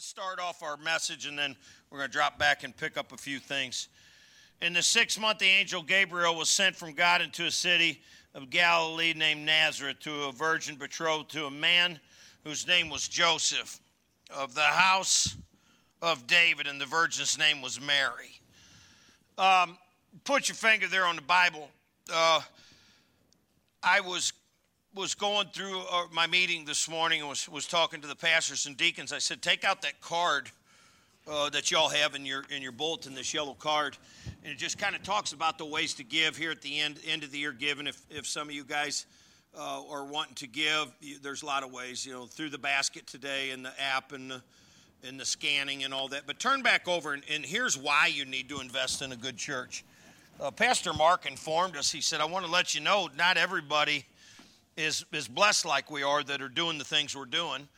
let's start off our message and then we're going to drop back and pick up a few things. In the sixth month, the angel Gabriel was sent from God into a city of Galilee named Nazareth to a virgin betrothed to a man whose name was Joseph of the house of David, and the virgin's name was Mary. Um, put your finger there on the Bible. Uh, I was was going through uh, my meeting this morning and was, was talking to the pastors and deacons. I said, take out that card uh, that y'all have in your in your bulletin, this yellow card, and it just kind of talks about the ways to give here at the end end of the year. Giving, if if some of you guys uh, are wanting to give, there's a lot of ways. You know, through the basket today and the app and the and the scanning and all that. But turn back over, and, and here's why you need to invest in a good church. Uh, Pastor Mark informed us. He said, "I want to let you know, not everybody." Is, is blessed like we are that are doing the things we're doing.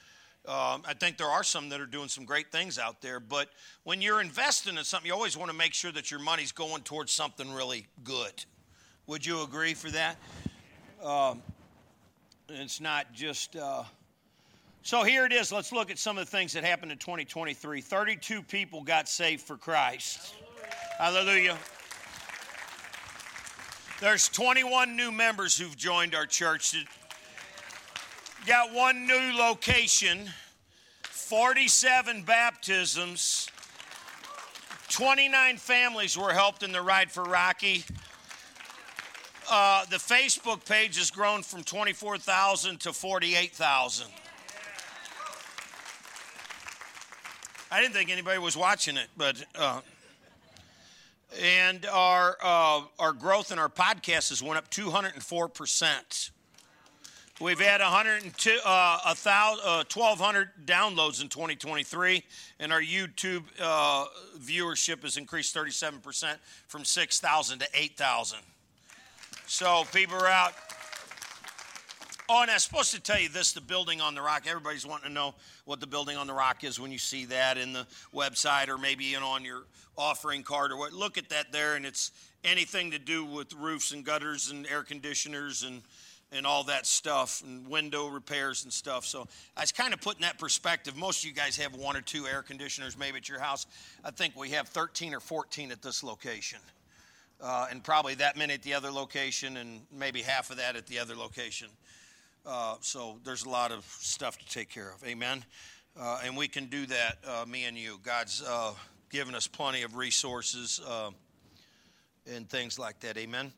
Um, I think there are some that are doing some great things out there, but when you're investing in something, you always want to make sure that your money's going towards something really good. Would you agree for that? Um, it's not just. Uh, so here it is. Let's look at some of the things that happened in 2023. 32 people got saved for Christ. Hallelujah. Hallelujah. There's 21 new members who've joined our church. Got one new location, 47 baptisms, 29 families were helped in the ride for Rocky. Uh, the Facebook page has grown from 24,000 to 48,000. I didn't think anybody was watching it, but uh, and our uh, our growth in our podcast has went up 204 percent. We've had 102, uh, 1,200 uh, downloads in 2023, and our YouTube uh, viewership has increased 37% from 6,000 to 8,000. So people are out. Oh, and I was supposed to tell you this the building on the rock. Everybody's wanting to know what the building on the rock is when you see that in the website or maybe you know, on your offering card or what. Look at that there, and it's anything to do with roofs and gutters and air conditioners and and all that stuff and window repairs and stuff. So I was kind of putting that perspective. Most of you guys have one or two air conditioners maybe at your house. I think we have 13 or 14 at this location. Uh, and probably that many at the other location, and maybe half of that at the other location. Uh, so there's a lot of stuff to take care of. Amen. Uh, and we can do that, uh, me and you. God's uh, given us plenty of resources uh, and things like that. Amen.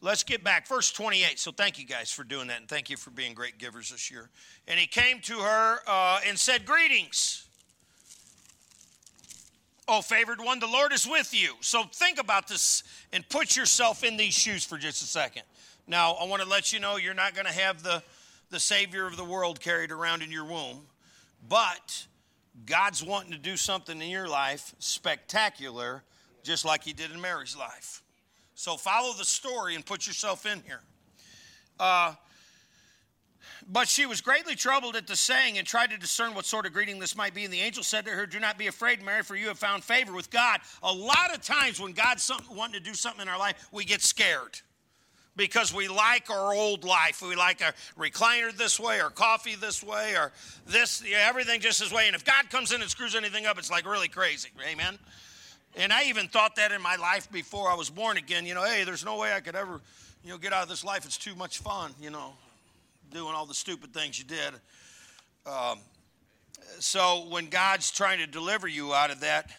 Let's get back. Verse 28. So thank you guys for doing that, and thank you for being great givers this year. And he came to her uh, and said, Greetings. Oh, favored one, the Lord is with you. So think about this and put yourself in these shoes for just a second. Now, I want to let you know you're not going to have the, the Savior of the world carried around in your womb, but God's wanting to do something in your life spectacular, just like He did in Mary's life. So follow the story and put yourself in here. Uh, but she was greatly troubled at the saying and tried to discern what sort of greeting this might be. And the angel said to her, Do not be afraid, Mary, for you have found favor with God. A lot of times when God's wanting to do something in our life, we get scared because we like our old life. We like a recliner this way, or coffee this way, or this, everything just this way. And if God comes in and screws anything up, it's like really crazy. Amen. And I even thought that in my life before I was born again. You know, hey, there's no way I could ever, you know, get out of this life. It's too much fun. You know, doing all the stupid things you did. Um, so when God's trying to deliver you out of that,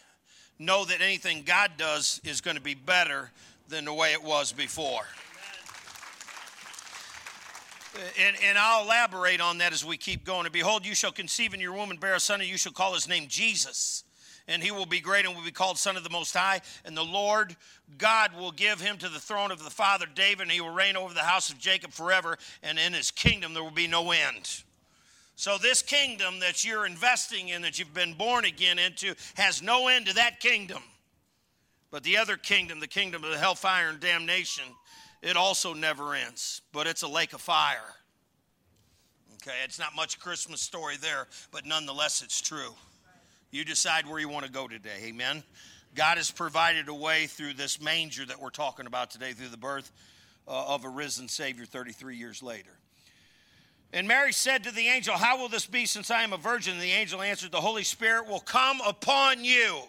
know that anything God does is going to be better than the way it was before. Uh, and, and, I'll elaborate on that as we keep going. And behold, you shall conceive in your womb and bear a son, and you shall call his name Jesus. And he will be great and will be called Son of the Most High. And the Lord God will give him to the throne of the father David, and he will reign over the house of Jacob forever. And in his kingdom there will be no end. So, this kingdom that you're investing in, that you've been born again into, has no end to that kingdom. But the other kingdom, the kingdom of the hellfire and damnation, it also never ends, but it's a lake of fire. Okay, it's not much Christmas story there, but nonetheless, it's true. You decide where you want to go today. Amen. God has provided a way through this manger that we're talking about today, through the birth uh, of a risen Savior 33 years later. And Mary said to the angel, How will this be since I am a virgin? And the angel answered, The Holy Spirit will come upon you.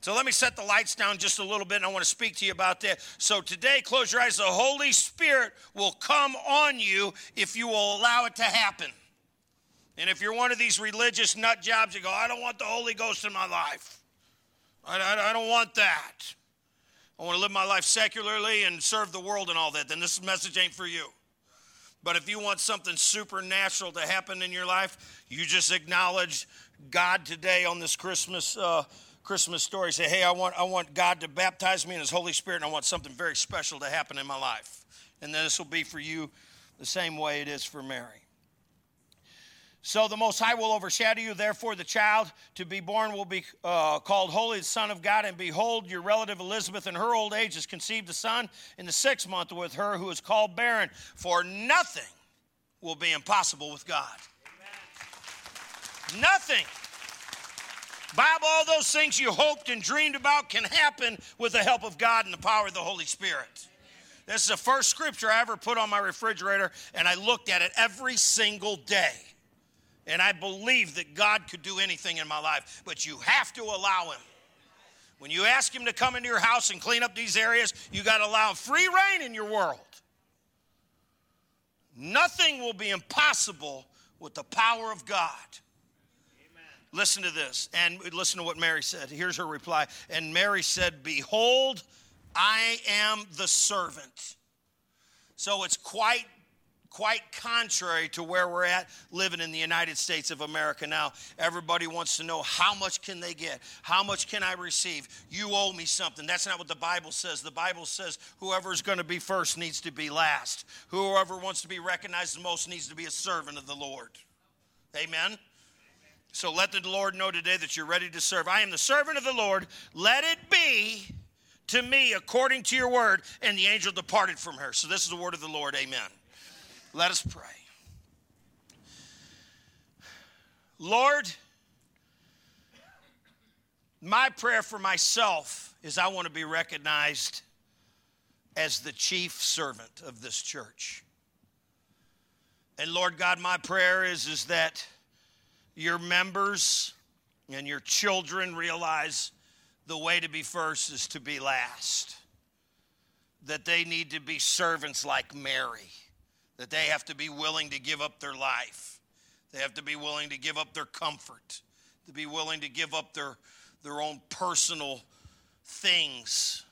So let me set the lights down just a little bit, and I want to speak to you about that. So today, close your eyes. The Holy Spirit will come on you if you will allow it to happen. And if you're one of these religious nut jobs, you go, I don't want the Holy Ghost in my life. I, I, I don't want that. I want to live my life secularly and serve the world and all that. Then this message ain't for you. But if you want something supernatural to happen in your life, you just acknowledge God today on this Christmas uh, Christmas story. Say, hey, I want I want God to baptize me in His Holy Spirit, and I want something very special to happen in my life. And then this will be for you the same way it is for Mary. So the Most High will overshadow you. Therefore, the child to be born will be uh, called Holy, the Son of God. And behold, your relative Elizabeth, in her old age, has conceived a son in the sixth month with her, who is called barren. For nothing will be impossible with God. Amen. Nothing. Bible, all those things you hoped and dreamed about can happen with the help of God and the power of the Holy Spirit. This is the first scripture I ever put on my refrigerator, and I looked at it every single day. And I believe that God could do anything in my life, but you have to allow Him. When you ask Him to come into your house and clean up these areas, you got to allow free reign in your world. Nothing will be impossible with the power of God. Listen to this, and listen to what Mary said. Here's her reply. And Mary said, Behold, I am the servant. So it's quite quite contrary to where we're at living in the United States of America now. Everybody wants to know how much can they get? How much can I receive? You owe me something. That's not what the Bible says. The Bible says whoever is going to be first needs to be last. Whoever wants to be recognized the most needs to be a servant of the Lord. Amen. So let the Lord know today that you're ready to serve. I am the servant of the Lord. Let it be to me according to your word. And the angel departed from her. So this is the word of the Lord. Amen. Let us pray. Lord, my prayer for myself is I want to be recognized as the chief servant of this church. And Lord God, my prayer is, is that your members and your children realize the way to be first is to be last. That they need to be servants like Mary that they have to be willing to give up their life. They have to be willing to give up their comfort, to be willing to give up their, their own personal things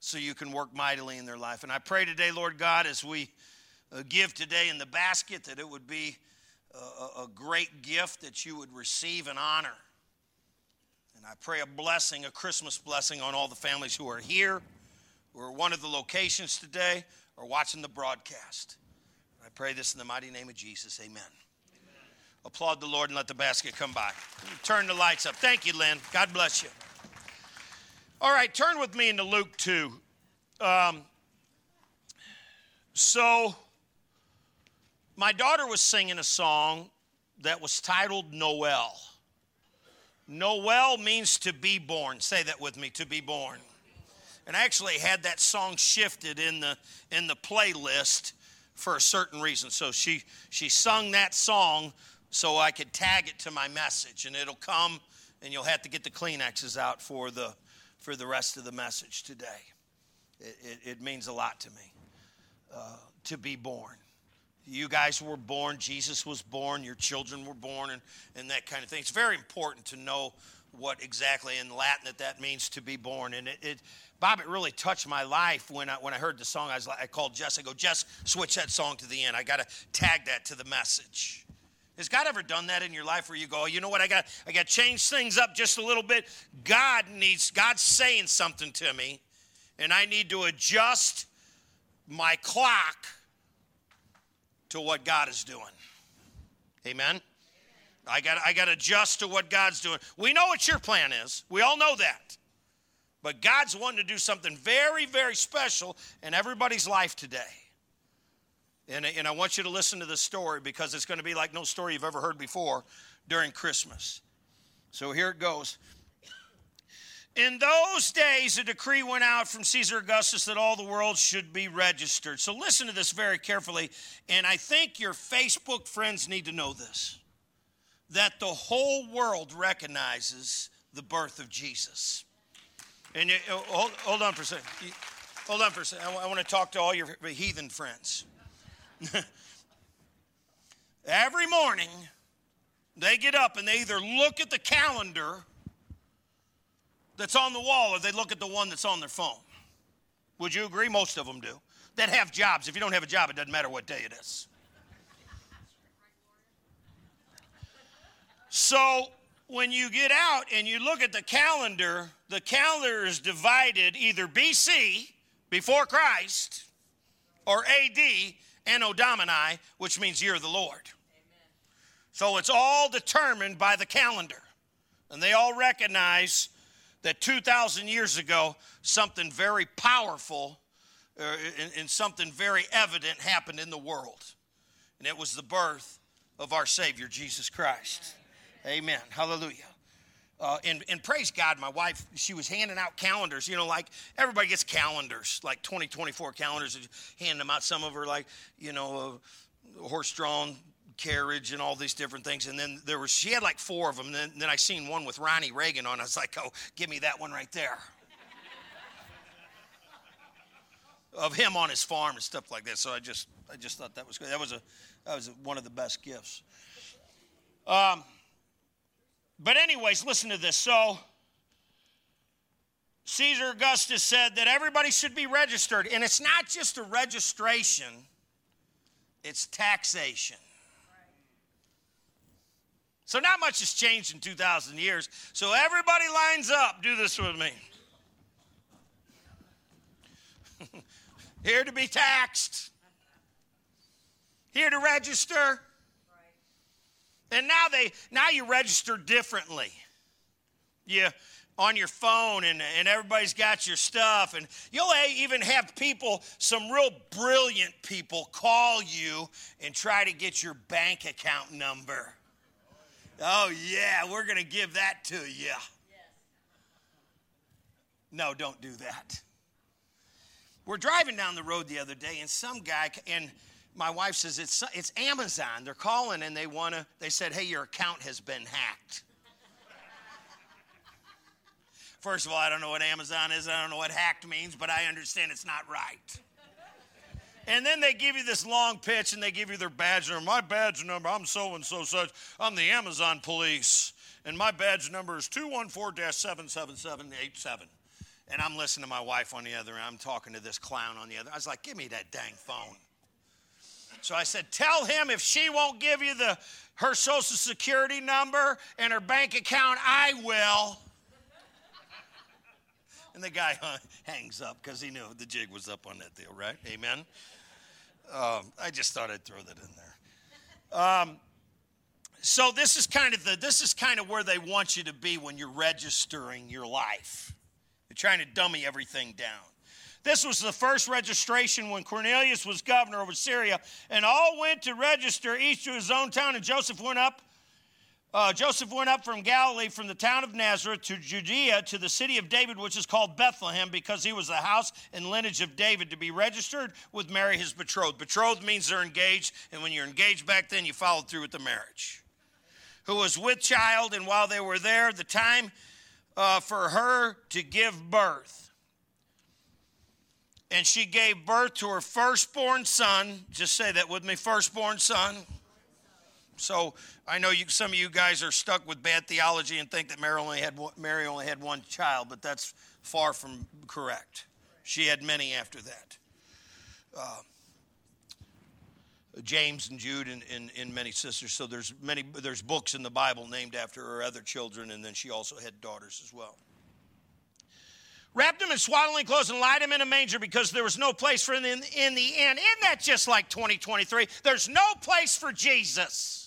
so you can work mightily in their life. And I pray today, Lord God, as we uh, give today in the basket, that it would be a, a great gift that you would receive and honor. And I pray a blessing, a Christmas blessing on all the families who are here, who are one of the locations today, or watching the broadcast. I pray this in the mighty name of Jesus. Amen. Amen. Applaud the Lord and let the basket come by. Turn the lights up. Thank you, Lynn. God bless you. All right, turn with me into Luke 2. Um, so, my daughter was singing a song that was titled Noel. Noel means to be born. Say that with me, to be born. And I actually had that song shifted in the in the playlist for a certain reason. So she she sung that song so I could tag it to my message, and it'll come, and you'll have to get the Kleenexes out for the for the rest of the message today. It, it, it means a lot to me uh, to be born. You guys were born, Jesus was born, your children were born, and, and that kind of thing. It's very important to know what exactly in Latin that that means to be born. And it, it Bob, it really touched my life when I, when I heard the song. I, was I called Jess. I go, Jess, switch that song to the end. I got to tag that to the message. Has God ever done that in your life where you go, oh, you know what, I got I got to change things up just a little bit. God needs God's saying something to me, and I need to adjust my clock to what God is doing. Amen. I got I got to adjust to what God's doing. We know what your plan is. We all know that. But God's wanting to do something very, very special in everybody's life today. And, and I want you to listen to this story because it's going to be like no story you've ever heard before during Christmas. So here it goes. In those days, a decree went out from Caesar Augustus that all the world should be registered. So listen to this very carefully, and I think your Facebook friends need to know this that the whole world recognizes the birth of Jesus. And you, oh, hold, hold on for a second. Hold on for a second. I want to talk to all your heathen friends. Every morning, they get up and they either look at the calendar that's on the wall or they look at the one that's on their phone. Would you agree? Most of them do. That have jobs. If you don't have a job, it doesn't matter what day it is. So when you get out and you look at the calendar, the calendar is divided either BC, before Christ, or AD, Anno Domini, which means year of the Lord. Amen. So it's all determined by the calendar. And they all recognize that 2,000 years ago, something very powerful uh, and, and something very evident happened in the world. And it was the birth of our Savior, Jesus Christ. Amen. Hallelujah. Uh, and, and praise God, my wife, she was handing out calendars. You know, like everybody gets calendars, like 2024 calendars, and handing them out. Some of her, like, you know, a horse drawn carriage and all these different things. And then there was, she had like four of them. And then, then I seen one with Ronnie Reagan on. I was like, oh, give me that one right there. of him on his farm and stuff like that. So I just, I just thought that was good. That was a, that was one of the best gifts. Um, but, anyways, listen to this. So, Caesar Augustus said that everybody should be registered. And it's not just a registration, it's taxation. So, not much has changed in 2,000 years. So, everybody lines up. Do this with me. Here to be taxed, here to register. And now they now you register differently. You on your phone and, and everybody's got your stuff and you'll even have people some real brilliant people call you and try to get your bank account number oh yeah we're going to give that to you no don't do that we're driving down the road the other day and some guy and my wife says it's it's Amazon. They're calling and they want to. They said, "Hey, your account has been hacked." First of all, I don't know what Amazon is. I don't know what hacked means, but I understand it's not right. And then they give you this long pitch and they give you their badge number. My badge number, I'm so and so such. I'm the Amazon police. And my badge number is 214 77787. And I'm listening to my wife on the other end. I'm talking to this clown on the other. I was like, give me that dang phone. So I said, Tell him if she won't give you the, her social security number and her bank account, I will. And the guy hangs up because he knew the jig was up on that deal, right? Amen. Um, I just thought I'd throw that in there. Um, so this is kind of the this is kind of where they want you to be when you're registering your life. They're trying to dummy everything down. This was the first registration when Cornelius was governor over Syria, and all went to register, each to his own town. And Joseph went up. Uh, Joseph went up from Galilee, from the town of Nazareth to Judea, to the city of David, which is called Bethlehem, because he was the house and lineage of David, to be registered with Mary, his betrothed. Betrothed means they're engaged, and when you're engaged back then, you followed through with the marriage. Who was with child, and while they were there, the time uh, for her to give birth and she gave birth to her firstborn son. Just say that with me firstborn son. So I know you, some of you guys are stuck with bad theology and think that Mary only had one, Mary only had one child, but that's far from correct. She had many after that. Uh, James and Jude and, and, and, many sisters. So there's many there's books in the Bible named after her other children, and then she also had daughters as well wrapped him in swaddling clothes and laid him in a manger because there was no place for him in, in the inn. Isn't that just like 2023? There's no place for Jesus.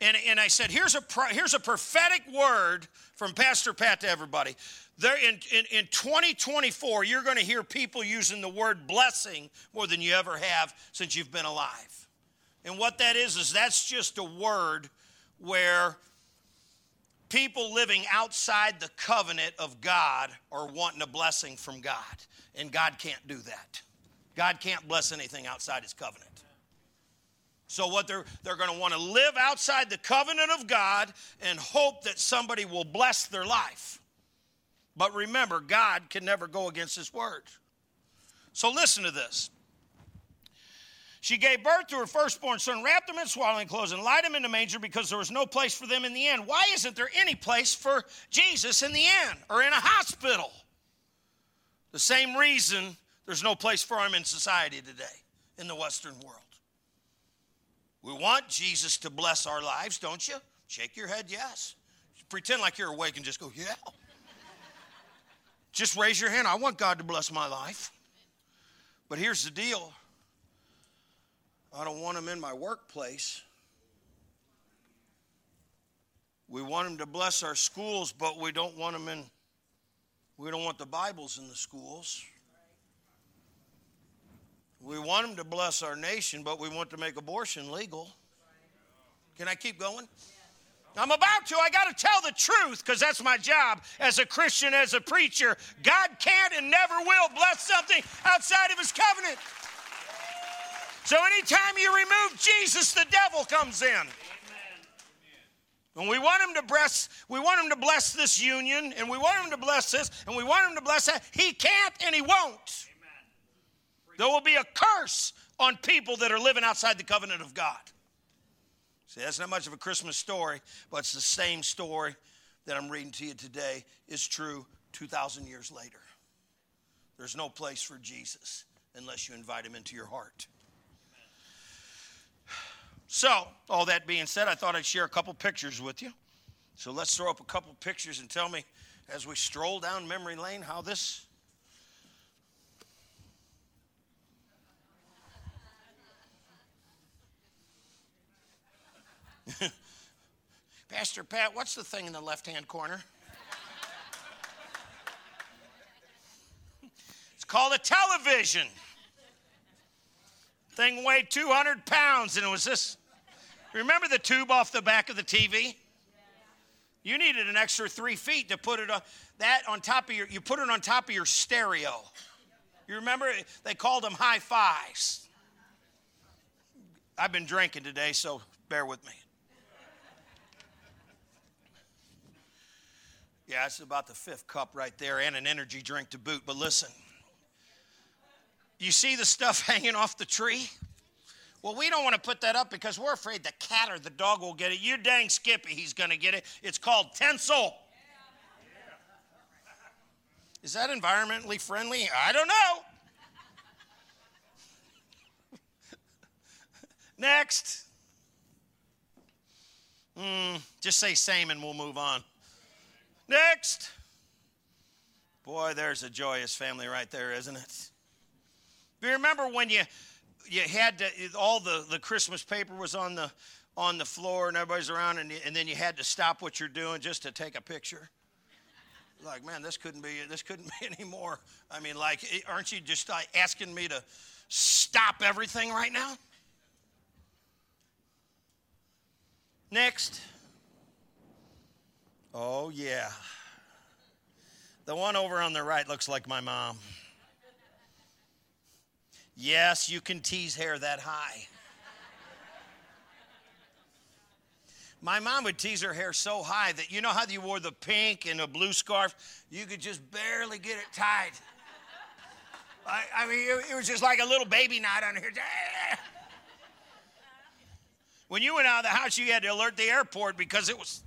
And, and I said, here's a, here's a prophetic word from Pastor Pat to everybody. There in, in, in 2024, you're going to hear people using the word blessing more than you ever have since you've been alive. And what that is, is that's just a word where people living outside the covenant of God are wanting a blessing from God, and God can't do that. God can't bless anything outside his covenant. So what they're they're going to want to live outside the covenant of God and hope that somebody will bless their life. But remember, God can never go against his word. So listen to this. She gave birth to her firstborn son, wrapped him in swaddling clothes, and laid him in the manger because there was no place for them in the inn. Why isn't there any place for Jesus in the inn or in a hospital? The same reason there's no place for him in society today, in the Western world. We want Jesus to bless our lives, don't you? Shake your head, yes. Pretend like you're awake and just go, yeah. Just raise your hand. I want God to bless my life. But here's the deal I don't want them in my workplace. We want them to bless our schools, but we don't want them in, we don't want the Bibles in the schools. We want them to bless our nation, but we want to make abortion legal. Can I keep going? I'm about to. I got to tell the truth because that's my job as a Christian, as a preacher. God can't and never will bless something outside of his covenant. So anytime you remove Jesus, the devil comes in. And we want him to bless, we want him to bless this union, and we want him to bless this, and we want him to bless that. He can't and he won't. There will be a curse on people that are living outside the covenant of God. See, that's not much of a Christmas story, but it's the same story that I'm reading to you today is true 2,000 years later. There's no place for Jesus unless you invite him into your heart. So, all that being said, I thought I'd share a couple pictures with you. So let's throw up a couple pictures and tell me as we stroll down memory lane how this. Pastor Pat, what's the thing in the left hand corner? it's called a television. Thing weighed 200 pounds, and it was this. Remember the tube off the back of the TV? You needed an extra three feet to put it on that on top of your. You put it on top of your stereo. You remember they called them high fives. I've been drinking today, so bear with me. Yeah, it's about the fifth cup right there, and an energy drink to boot. But listen. You see the stuff hanging off the tree? Well, we don't want to put that up because we're afraid the cat or the dog will get it. You dang Skippy, he's going to get it. It's called tinsel. Is that environmentally friendly? I don't know. Next. Mm, just say same and we'll move on. Next. Boy, there's a joyous family right there, isn't it? You remember when you you had to all the the Christmas paper was on the on the floor and everybody's around and, and then you had to stop what you're doing just to take a picture like man this couldn't be this couldn't be anymore i mean like eh, aren't you just like asking me to stop everything right now next oh yeah the one over on the right looks like my mom Yes, you can tease hair that high. My mom would tease her hair so high that you know how you wore the pink and a blue scarf? You could just barely get it tied. I, I mean, it, it, was just like a little baby knot on here. When you went out of the house, you had to alert the airport because it was.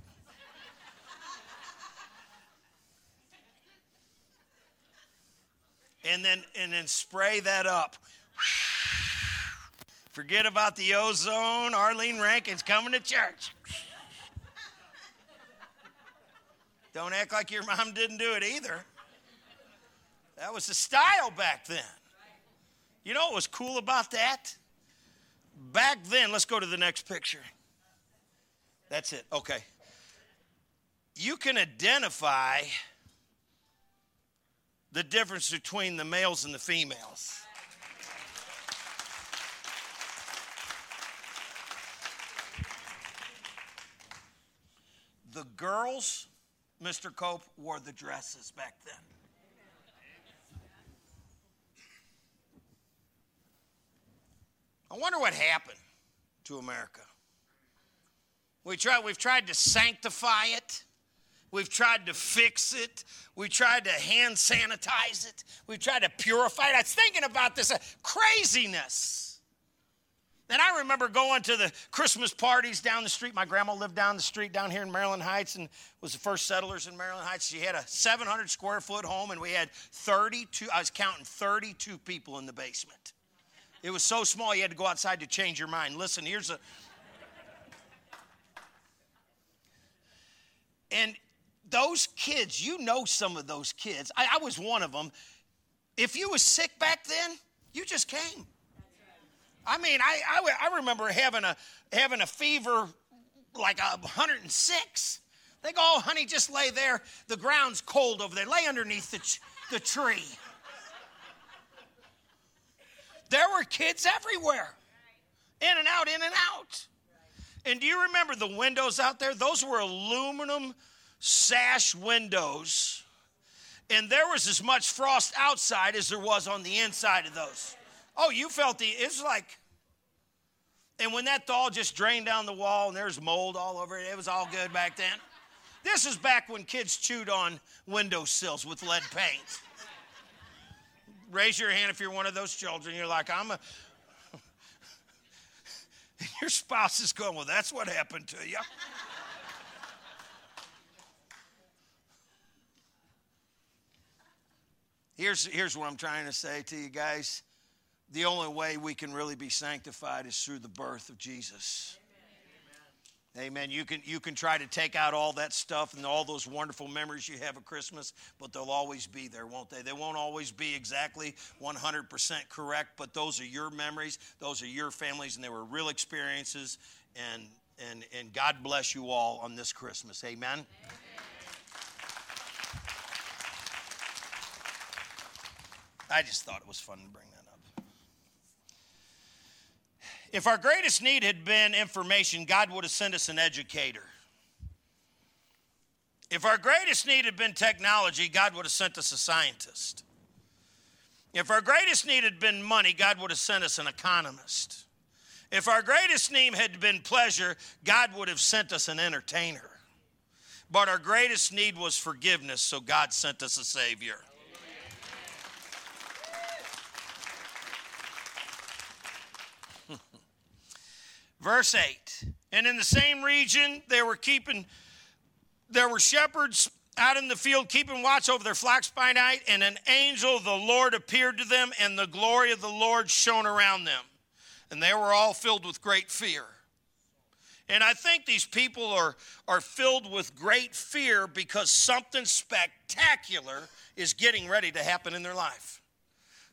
And then and then spray that up Forget about the ozone. Arlene Rankin's coming to church. Don't act like your mom didn't do it either. That was the style back then. You know what was cool about that? Back then, let's go to the next picture. That's it. Okay. You can identify the difference between the males and the females. The girls, Mr. Cope, wore the dresses back then. I wonder what happened to America. We try, we've tried to sanctify it. We've tried to fix it. We tried to hand sanitize it. We've tried to purify it. I was thinking about this uh, craziness. And I remember going to the Christmas parties down the street. My grandma lived down the street down here in Maryland Heights and was the first settlers in Maryland Heights. She had a 700 square foot home, and we had 32, I was counting 32 people in the basement. It was so small you had to go outside to change your mind. Listen, here's a. And those kids, you know some of those kids. I, I was one of them. If you was sick back then, you just came. I mean, I, I, I remember having a, having a fever like a 106. They go, oh, honey, just lay there. The ground's cold over there. Lay underneath the, the tree. There were kids everywhere, in and out, in and out. And do you remember the windows out there? Those were aluminum sash windows. And there was as much frost outside as there was on the inside of those. Oh, you felt the, it was like, and when that thaw just drained down the wall and there's mold all over it, it was all good back then. This is back when kids chewed on windowsills with lead paint. Raise your hand if you're one of those children. You're like, I'm a. your spouse is going, Well, that's what happened to you. Here's, here's what I'm trying to say to you guys. The only way we can really be sanctified is through the birth of Jesus. Amen. Amen. You can, you can try to take out all that stuff and all those wonderful memories you have of Christmas, but they'll always be there, won't they? They won't always be exactly 100% correct, but those are your memories, those are your families, and they were real experiences. And, and, and God bless you all on this Christmas. Amen. Amen. I just thought it was fun to bring that up. If our greatest need had been information, God would have sent us an educator. If our greatest need had been technology, God would have sent us a scientist. If our greatest need had been money, God would have sent us an economist. If our greatest need had been pleasure, God would have sent us an entertainer. But our greatest need was forgiveness, so God sent us a Savior. Verse 8 And in the same region, they were keeping, there were shepherds out in the field keeping watch over their flocks by night, and an angel of the Lord appeared to them, and the glory of the Lord shone around them. And they were all filled with great fear. And I think these people are, are filled with great fear because something spectacular is getting ready to happen in their life.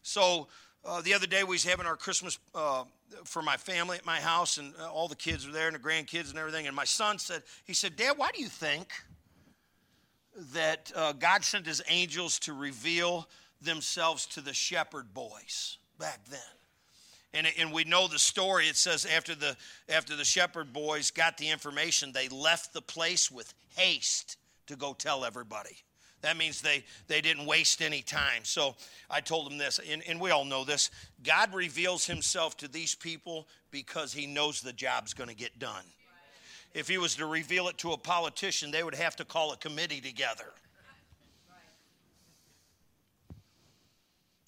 So uh, the other day we was having our Christmas uh, for my family at my house, and uh, all the kids were there, and the grandkids and everything. And my son said, he said, Dad, why do you think that uh, God sent his angels to reveal themselves to the shepherd boys back then? And, and we know the story. It says after the after the shepherd boys got the information, they left the place with haste to go tell everybody. That means they, they didn't waste any time. So I told them this, and, and we all know this God reveals himself to these people because he knows the job's going to get done. If he was to reveal it to a politician, they would have to call a committee together.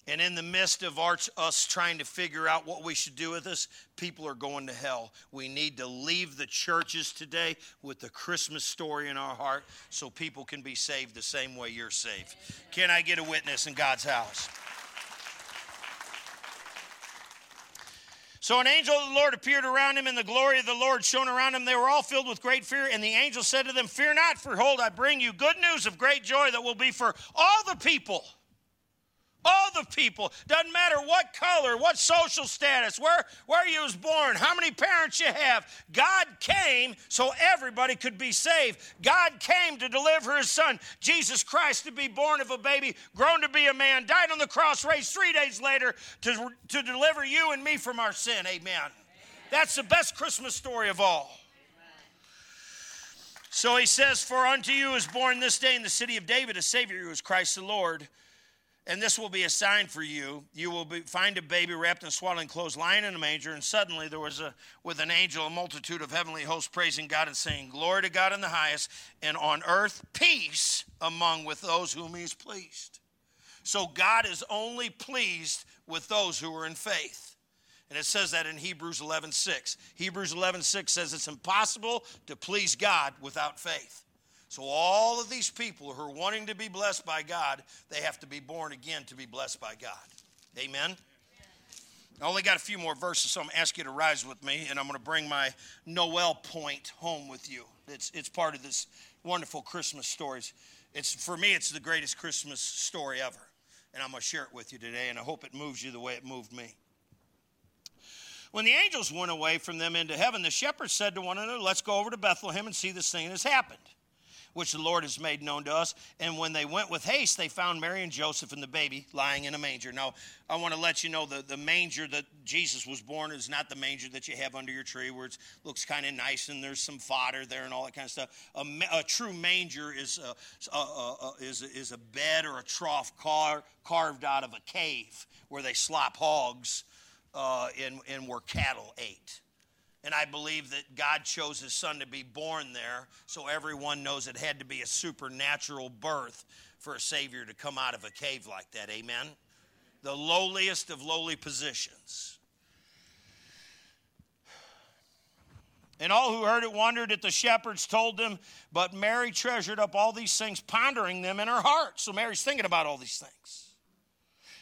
And in the midst of our, us trying to figure out what we should do with this, people are going to hell. We need to leave the churches today with the Christmas story in our heart so people can be saved the same way you're saved. Can I get a witness in God's house? So an angel of the Lord appeared around him, and the glory of the Lord shone around him. They were all filled with great fear. And the angel said to them, Fear not, for hold, I bring you good news of great joy that will be for all the people. All the people, doesn't matter what color, what social status, where, where you was born, how many parents you have. God came so everybody could be saved. God came to deliver his son, Jesus Christ, to be born of a baby, grown to be a man, died on the cross, raised three days later to, to deliver you and me from our sin. Amen. Amen. That's the best Christmas story of all. So he says, For unto you is born this day in the city of David a Savior who is Christ the Lord. And this will be a sign for you. You will be, find a baby wrapped in swaddling clothes, lying in a manger. And suddenly there was a, with an angel, a multitude of heavenly hosts praising God and saying, Glory to God in the highest, and on earth peace among with those whom He's pleased. So God is only pleased with those who are in faith. And it says that in Hebrews 11 6. Hebrews 11 6 says it's impossible to please God without faith. So, all of these people who are wanting to be blessed by God, they have to be born again to be blessed by God. Amen? I only got a few more verses, so I'm going to ask you to rise with me, and I'm going to bring my Noel point home with you. It's, it's part of this wonderful Christmas stories. It's, for me, it's the greatest Christmas story ever, and I'm going to share it with you today, and I hope it moves you the way it moved me. When the angels went away from them into heaven, the shepherds said to one another, Let's go over to Bethlehem and see this thing that has happened which the Lord has made known to us. And when they went with haste, they found Mary and Joseph and the baby lying in a manger. Now, I want to let you know that the manger that Jesus was born is not the manger that you have under your tree where it looks kind of nice and there's some fodder there and all that kind of stuff. A, a true manger is a, a, is, is a bed or a trough car, carved out of a cave where they slop hogs uh, and, and where cattle ate. And I believe that God chose his son to be born there, so everyone knows it had to be a supernatural birth for a Savior to come out of a cave like that. Amen? The lowliest of lowly positions. And all who heard it wondered at the shepherds, told them, but Mary treasured up all these things, pondering them in her heart. So Mary's thinking about all these things.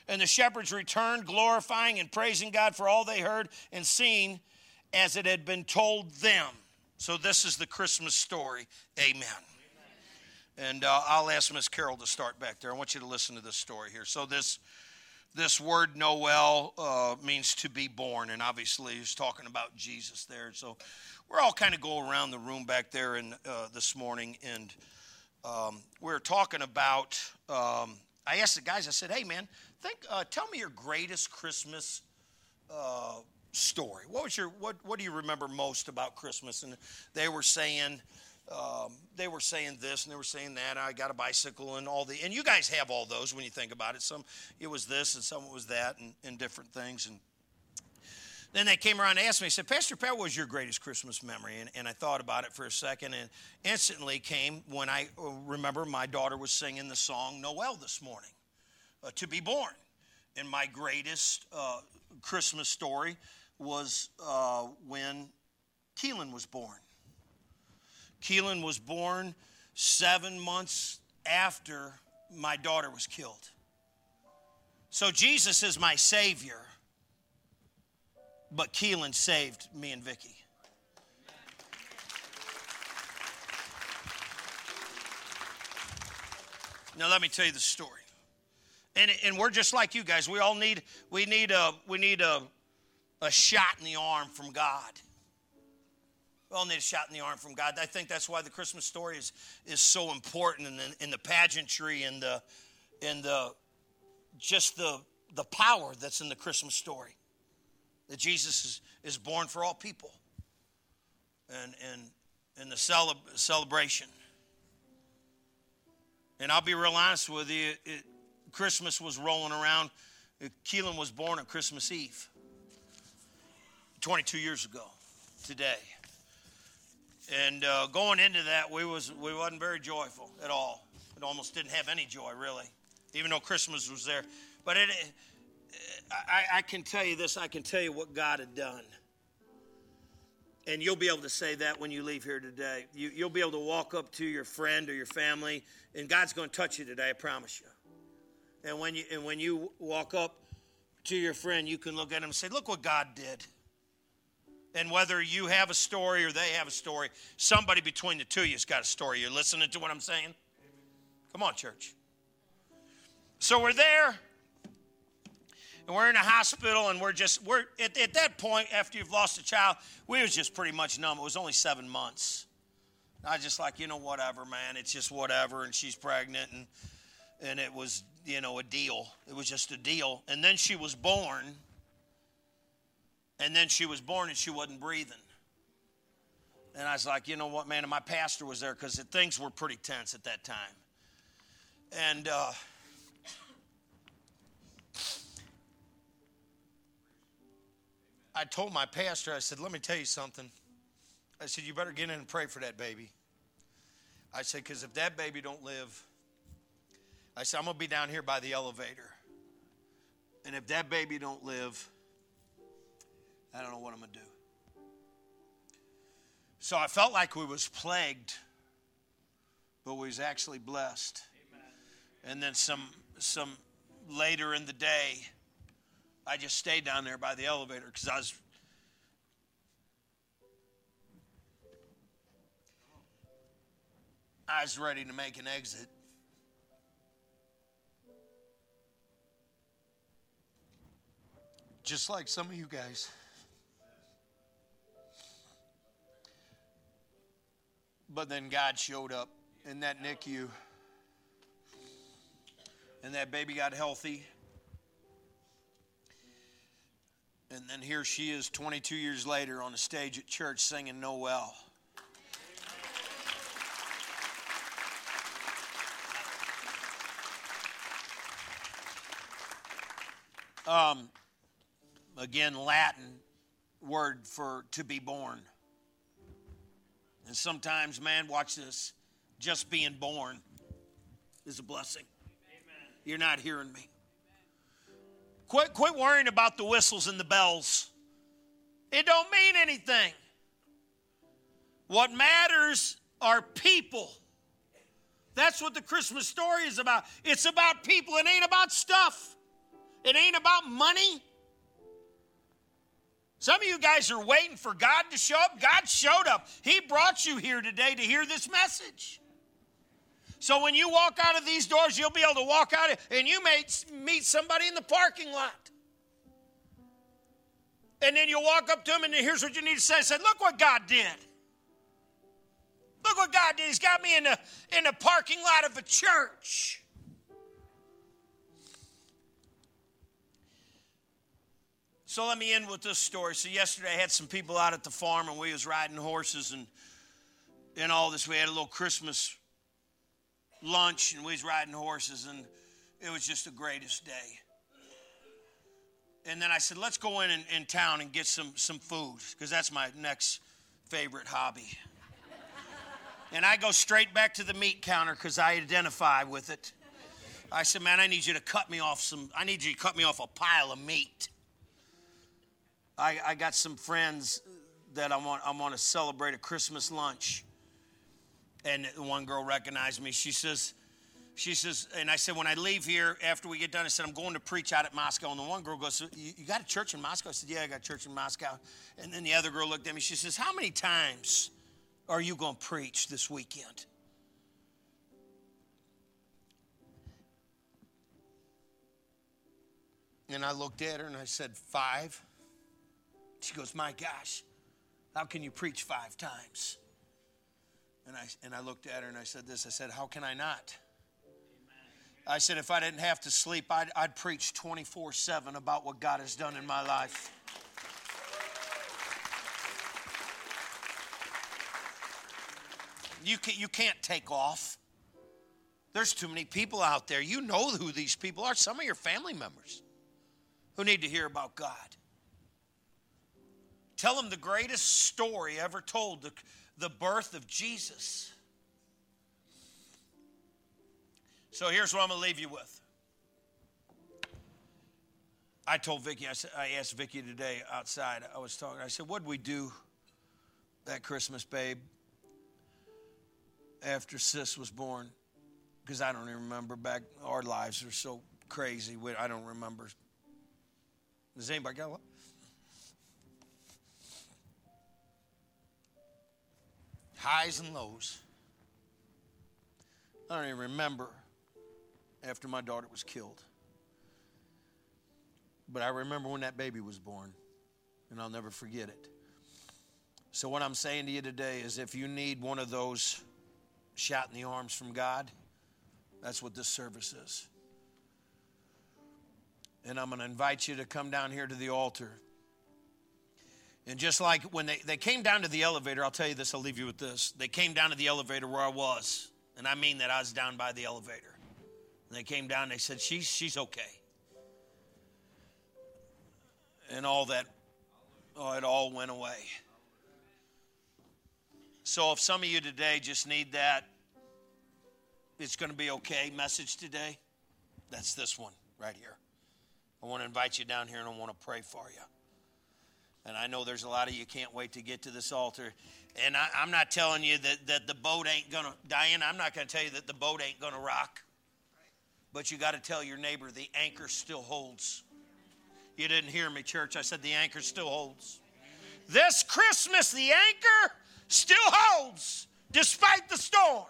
And the shepherds returned, glorifying and praising God for all they heard and seen as it had been told them. So this is the Christmas story. Amen. And uh, I'll ask Miss Carol to start back there. I want you to listen to this story here. So this this word Noel uh, means to be born, and obviously he's talking about Jesus there. So we're all kind of going around the room back there in, uh, this morning, and um, we are talking about. Um, I asked the guys. I said, "Hey, man, think. Uh, tell me your greatest Christmas uh, story. What was your what what do you remember most about Christmas? And they were saying um, they were saying this and they were saying that. I got a bicycle and all the and you guys have all those when you think about it. Some it was this and some it was that and, and different things and. Then they came around and asked me, said, Pastor Pat, what was your greatest Christmas memory? And, and I thought about it for a second and instantly came when I uh, remember my daughter was singing the song Noel this morning, uh, to be born. And my greatest uh, Christmas story was uh, when Keelan was born. Keelan was born seven months after my daughter was killed. So Jesus is my Savior, but Keelan saved me and Vicky. Now let me tell you the story. And, and we're just like you guys. We all need we need a we need a a shot in the arm from God. We all need a shot in the arm from God. I think that's why the Christmas story is, is so important in the, in the pageantry and the, in the just the, the power that's in the Christmas story. That Jesus is, is born for all people. And, and, and the cele- celebration. And I'll be real honest with you, it, Christmas was rolling around. Keelan was born on Christmas Eve. 22 years ago today. And uh, going into that, we, was, we wasn't very joyful at all. It almost didn't have any joy, really, even though Christmas was there. But it, I, I can tell you this I can tell you what God had done. And you'll be able to say that when you leave here today. You, you'll be able to walk up to your friend or your family, and God's going to touch you today, I promise you. And when you, and when you walk up to your friend, you can look at him and say, Look what God did. And whether you have a story or they have a story, somebody between the two of you's got a story. You're listening to what I'm saying? Come on, church. So we're there, and we're in a hospital, and we're just we're at, at that point after you've lost a child, we was just pretty much numb. It was only seven months. I was just like, you know, whatever, man. It's just whatever, and she's pregnant, and and it was you know a deal. It was just a deal, and then she was born and then she was born and she wasn't breathing. And I was like, you know what, man? And my pastor was there because things were pretty tense at that time. And uh, I told my pastor, I said, let me tell you something. I said, you better get in and pray for that baby. I said, because if that baby don't live, I said, I'm going to be down here by the elevator. And if that baby don't live, I don't know what I'm going to do. So I felt like we was plagued, but we was actually blessed. Amen. And then some some later in the day, I just stayed down there by the elevator because I was I was ready to make an exit. Just like some of you guys. But then God showed up in that NICU. And that baby got healthy. And then here she is 22 years later on the stage at church singing Noel. Um, again, Latin word for to be born. And sometimes, man, watch this, just being born is a blessing. Amen. You're not hearing me. Quit, quit worrying about the whistles and the bells. It don't mean anything. What matters are people. That's what the Christmas story is about. It's about people. It ain't about stuff. It ain't about money. Some of you guys are waiting for God to show up. God showed up. He brought you here today to hear this message. So when you walk out of these doors, you'll be able to walk out and you may meet somebody in the parking lot. And then you'll walk up to him and here's what you need to say. Say, look what God did. Look what God did. He's got me in the in the parking lot of a church. So let me end with this story. So yesterday I had some people out at the farm and we was riding horses and and all this. We had a little Christmas lunch and we was riding horses and it was just the greatest day. And then I said, let's go in, in, in town and get some some food because that's my next favorite hobby. and I go straight back to the meat counter because I identify with it. I said, man, I need you to cut me off some. I need you to cut me off a pile of meat. I, I got some friends that I want, I want to celebrate a Christmas lunch. And one girl recognized me. She says, she says, and I said, when I leave here after we get done, I said, I'm going to preach out at Moscow. And the one girl goes, you, you got a church in Moscow? I said, Yeah, I got a church in Moscow. And then the other girl looked at me. She says, How many times are you going to preach this weekend? And I looked at her and I said, Five. She goes, My gosh, how can you preach five times? And I, and I looked at her and I said this I said, How can I not? I said, If I didn't have to sleep, I'd, I'd preach 24 7 about what God has done in my life. You, can, you can't take off. There's too many people out there. You know who these people are. Some of your family members who need to hear about God. Tell them the greatest story ever told the, the birth of Jesus. So here's what I'm going to leave you with. I told Vicki, I, said, I asked Vicki today outside, I was talking, I said, What'd we do that Christmas, babe, after Sis was born? Because I don't even remember back, our lives are so crazy. I don't remember. Does anybody got highs and lows. I don't even remember after my daughter was killed. But I remember when that baby was born, and I'll never forget it. So, what I'm saying to you today is if you need one of those shot in the arms from God, that's what this service is. And I'm going to invite you to come down here to the altar. And just like when they, they came down to the elevator, I'll tell you this, I'll leave you with this. They came down to the elevator where I was. And I mean that I was down by the elevator. And they came down they said, She's she's okay. And all that oh, it all went away. So if some of you today just need that, it's going to be okay message today, that's this one right here. I want to invite you down here and I want to pray for you. And I know there's a lot of you can't wait to get to this altar. And I, am not telling you that, that the boat ain't going to, Diane, I'm not going to tell you that the boat ain't going to rock. But you got to tell your neighbor the anchor still holds. You didn't hear me, church. I said the anchor still holds. This Christmas, the anchor still holds despite the storm.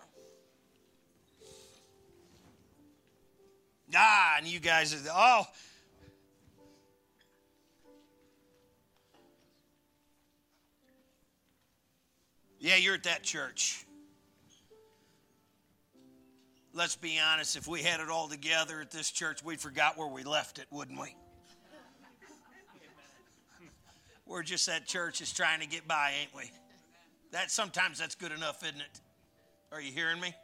Ah, and you guys, are, oh, Yeah, you're at that church. Let's be honest, if we had it all together at this church, we'd forgot where we left it, wouldn't we? We're just that church is trying to get by, ain't we? That sometimes that's good enough, isn't it? Are you hearing me?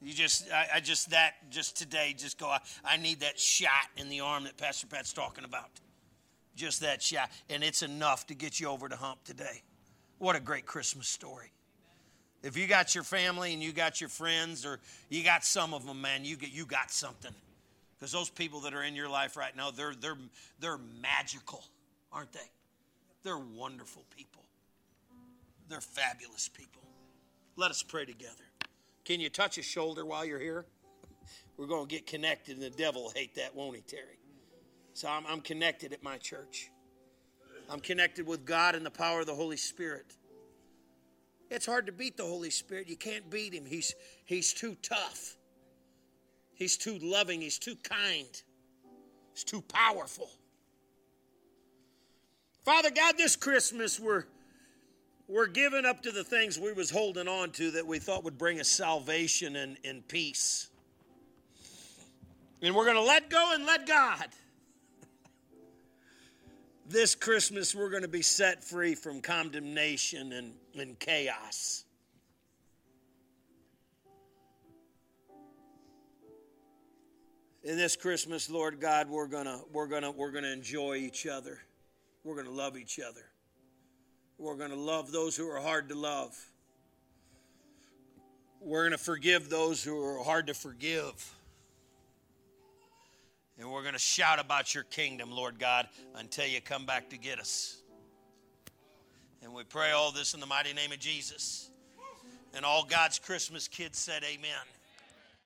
You just, I, I just that just today, just go. I, I need that shot in the arm that Pastor Pat's talking about. Just that shot, and it's enough to get you over the hump today. What a great Christmas story. If you got your family and you got your friends, or you got some of them, man, you get you got something. Because those people that are in your life right now, they're they're they're magical, aren't they? They're wonderful people. They're fabulous people. Let us pray together. Can you touch a shoulder while you're here? We're going to get connected, and the devil will hate that, won't he, Terry? So I'm, I'm connected at my church. I'm connected with God and the power of the Holy Spirit. It's hard to beat the Holy Spirit. You can't beat him. He's, he's too tough. He's too loving. He's too kind. He's too powerful. Father God, this Christmas we're, we're giving up to the things we was holding on to that we thought would bring us salvation and, and peace. And we're going to let go and let God this Christmas we're going to be set free from condemnation and, and chaos. In this Christmas, Lord God, we're gonna we're gonna we're gonna enjoy each other. We're gonna love each other. We're gonna love those who are hard to love. We're gonna forgive those who are hard to forgive. And we're going to shout about your kingdom, Lord God, until you come back to get us. And we pray all this in the mighty name of Jesus. And all God's Christmas kids said, Amen.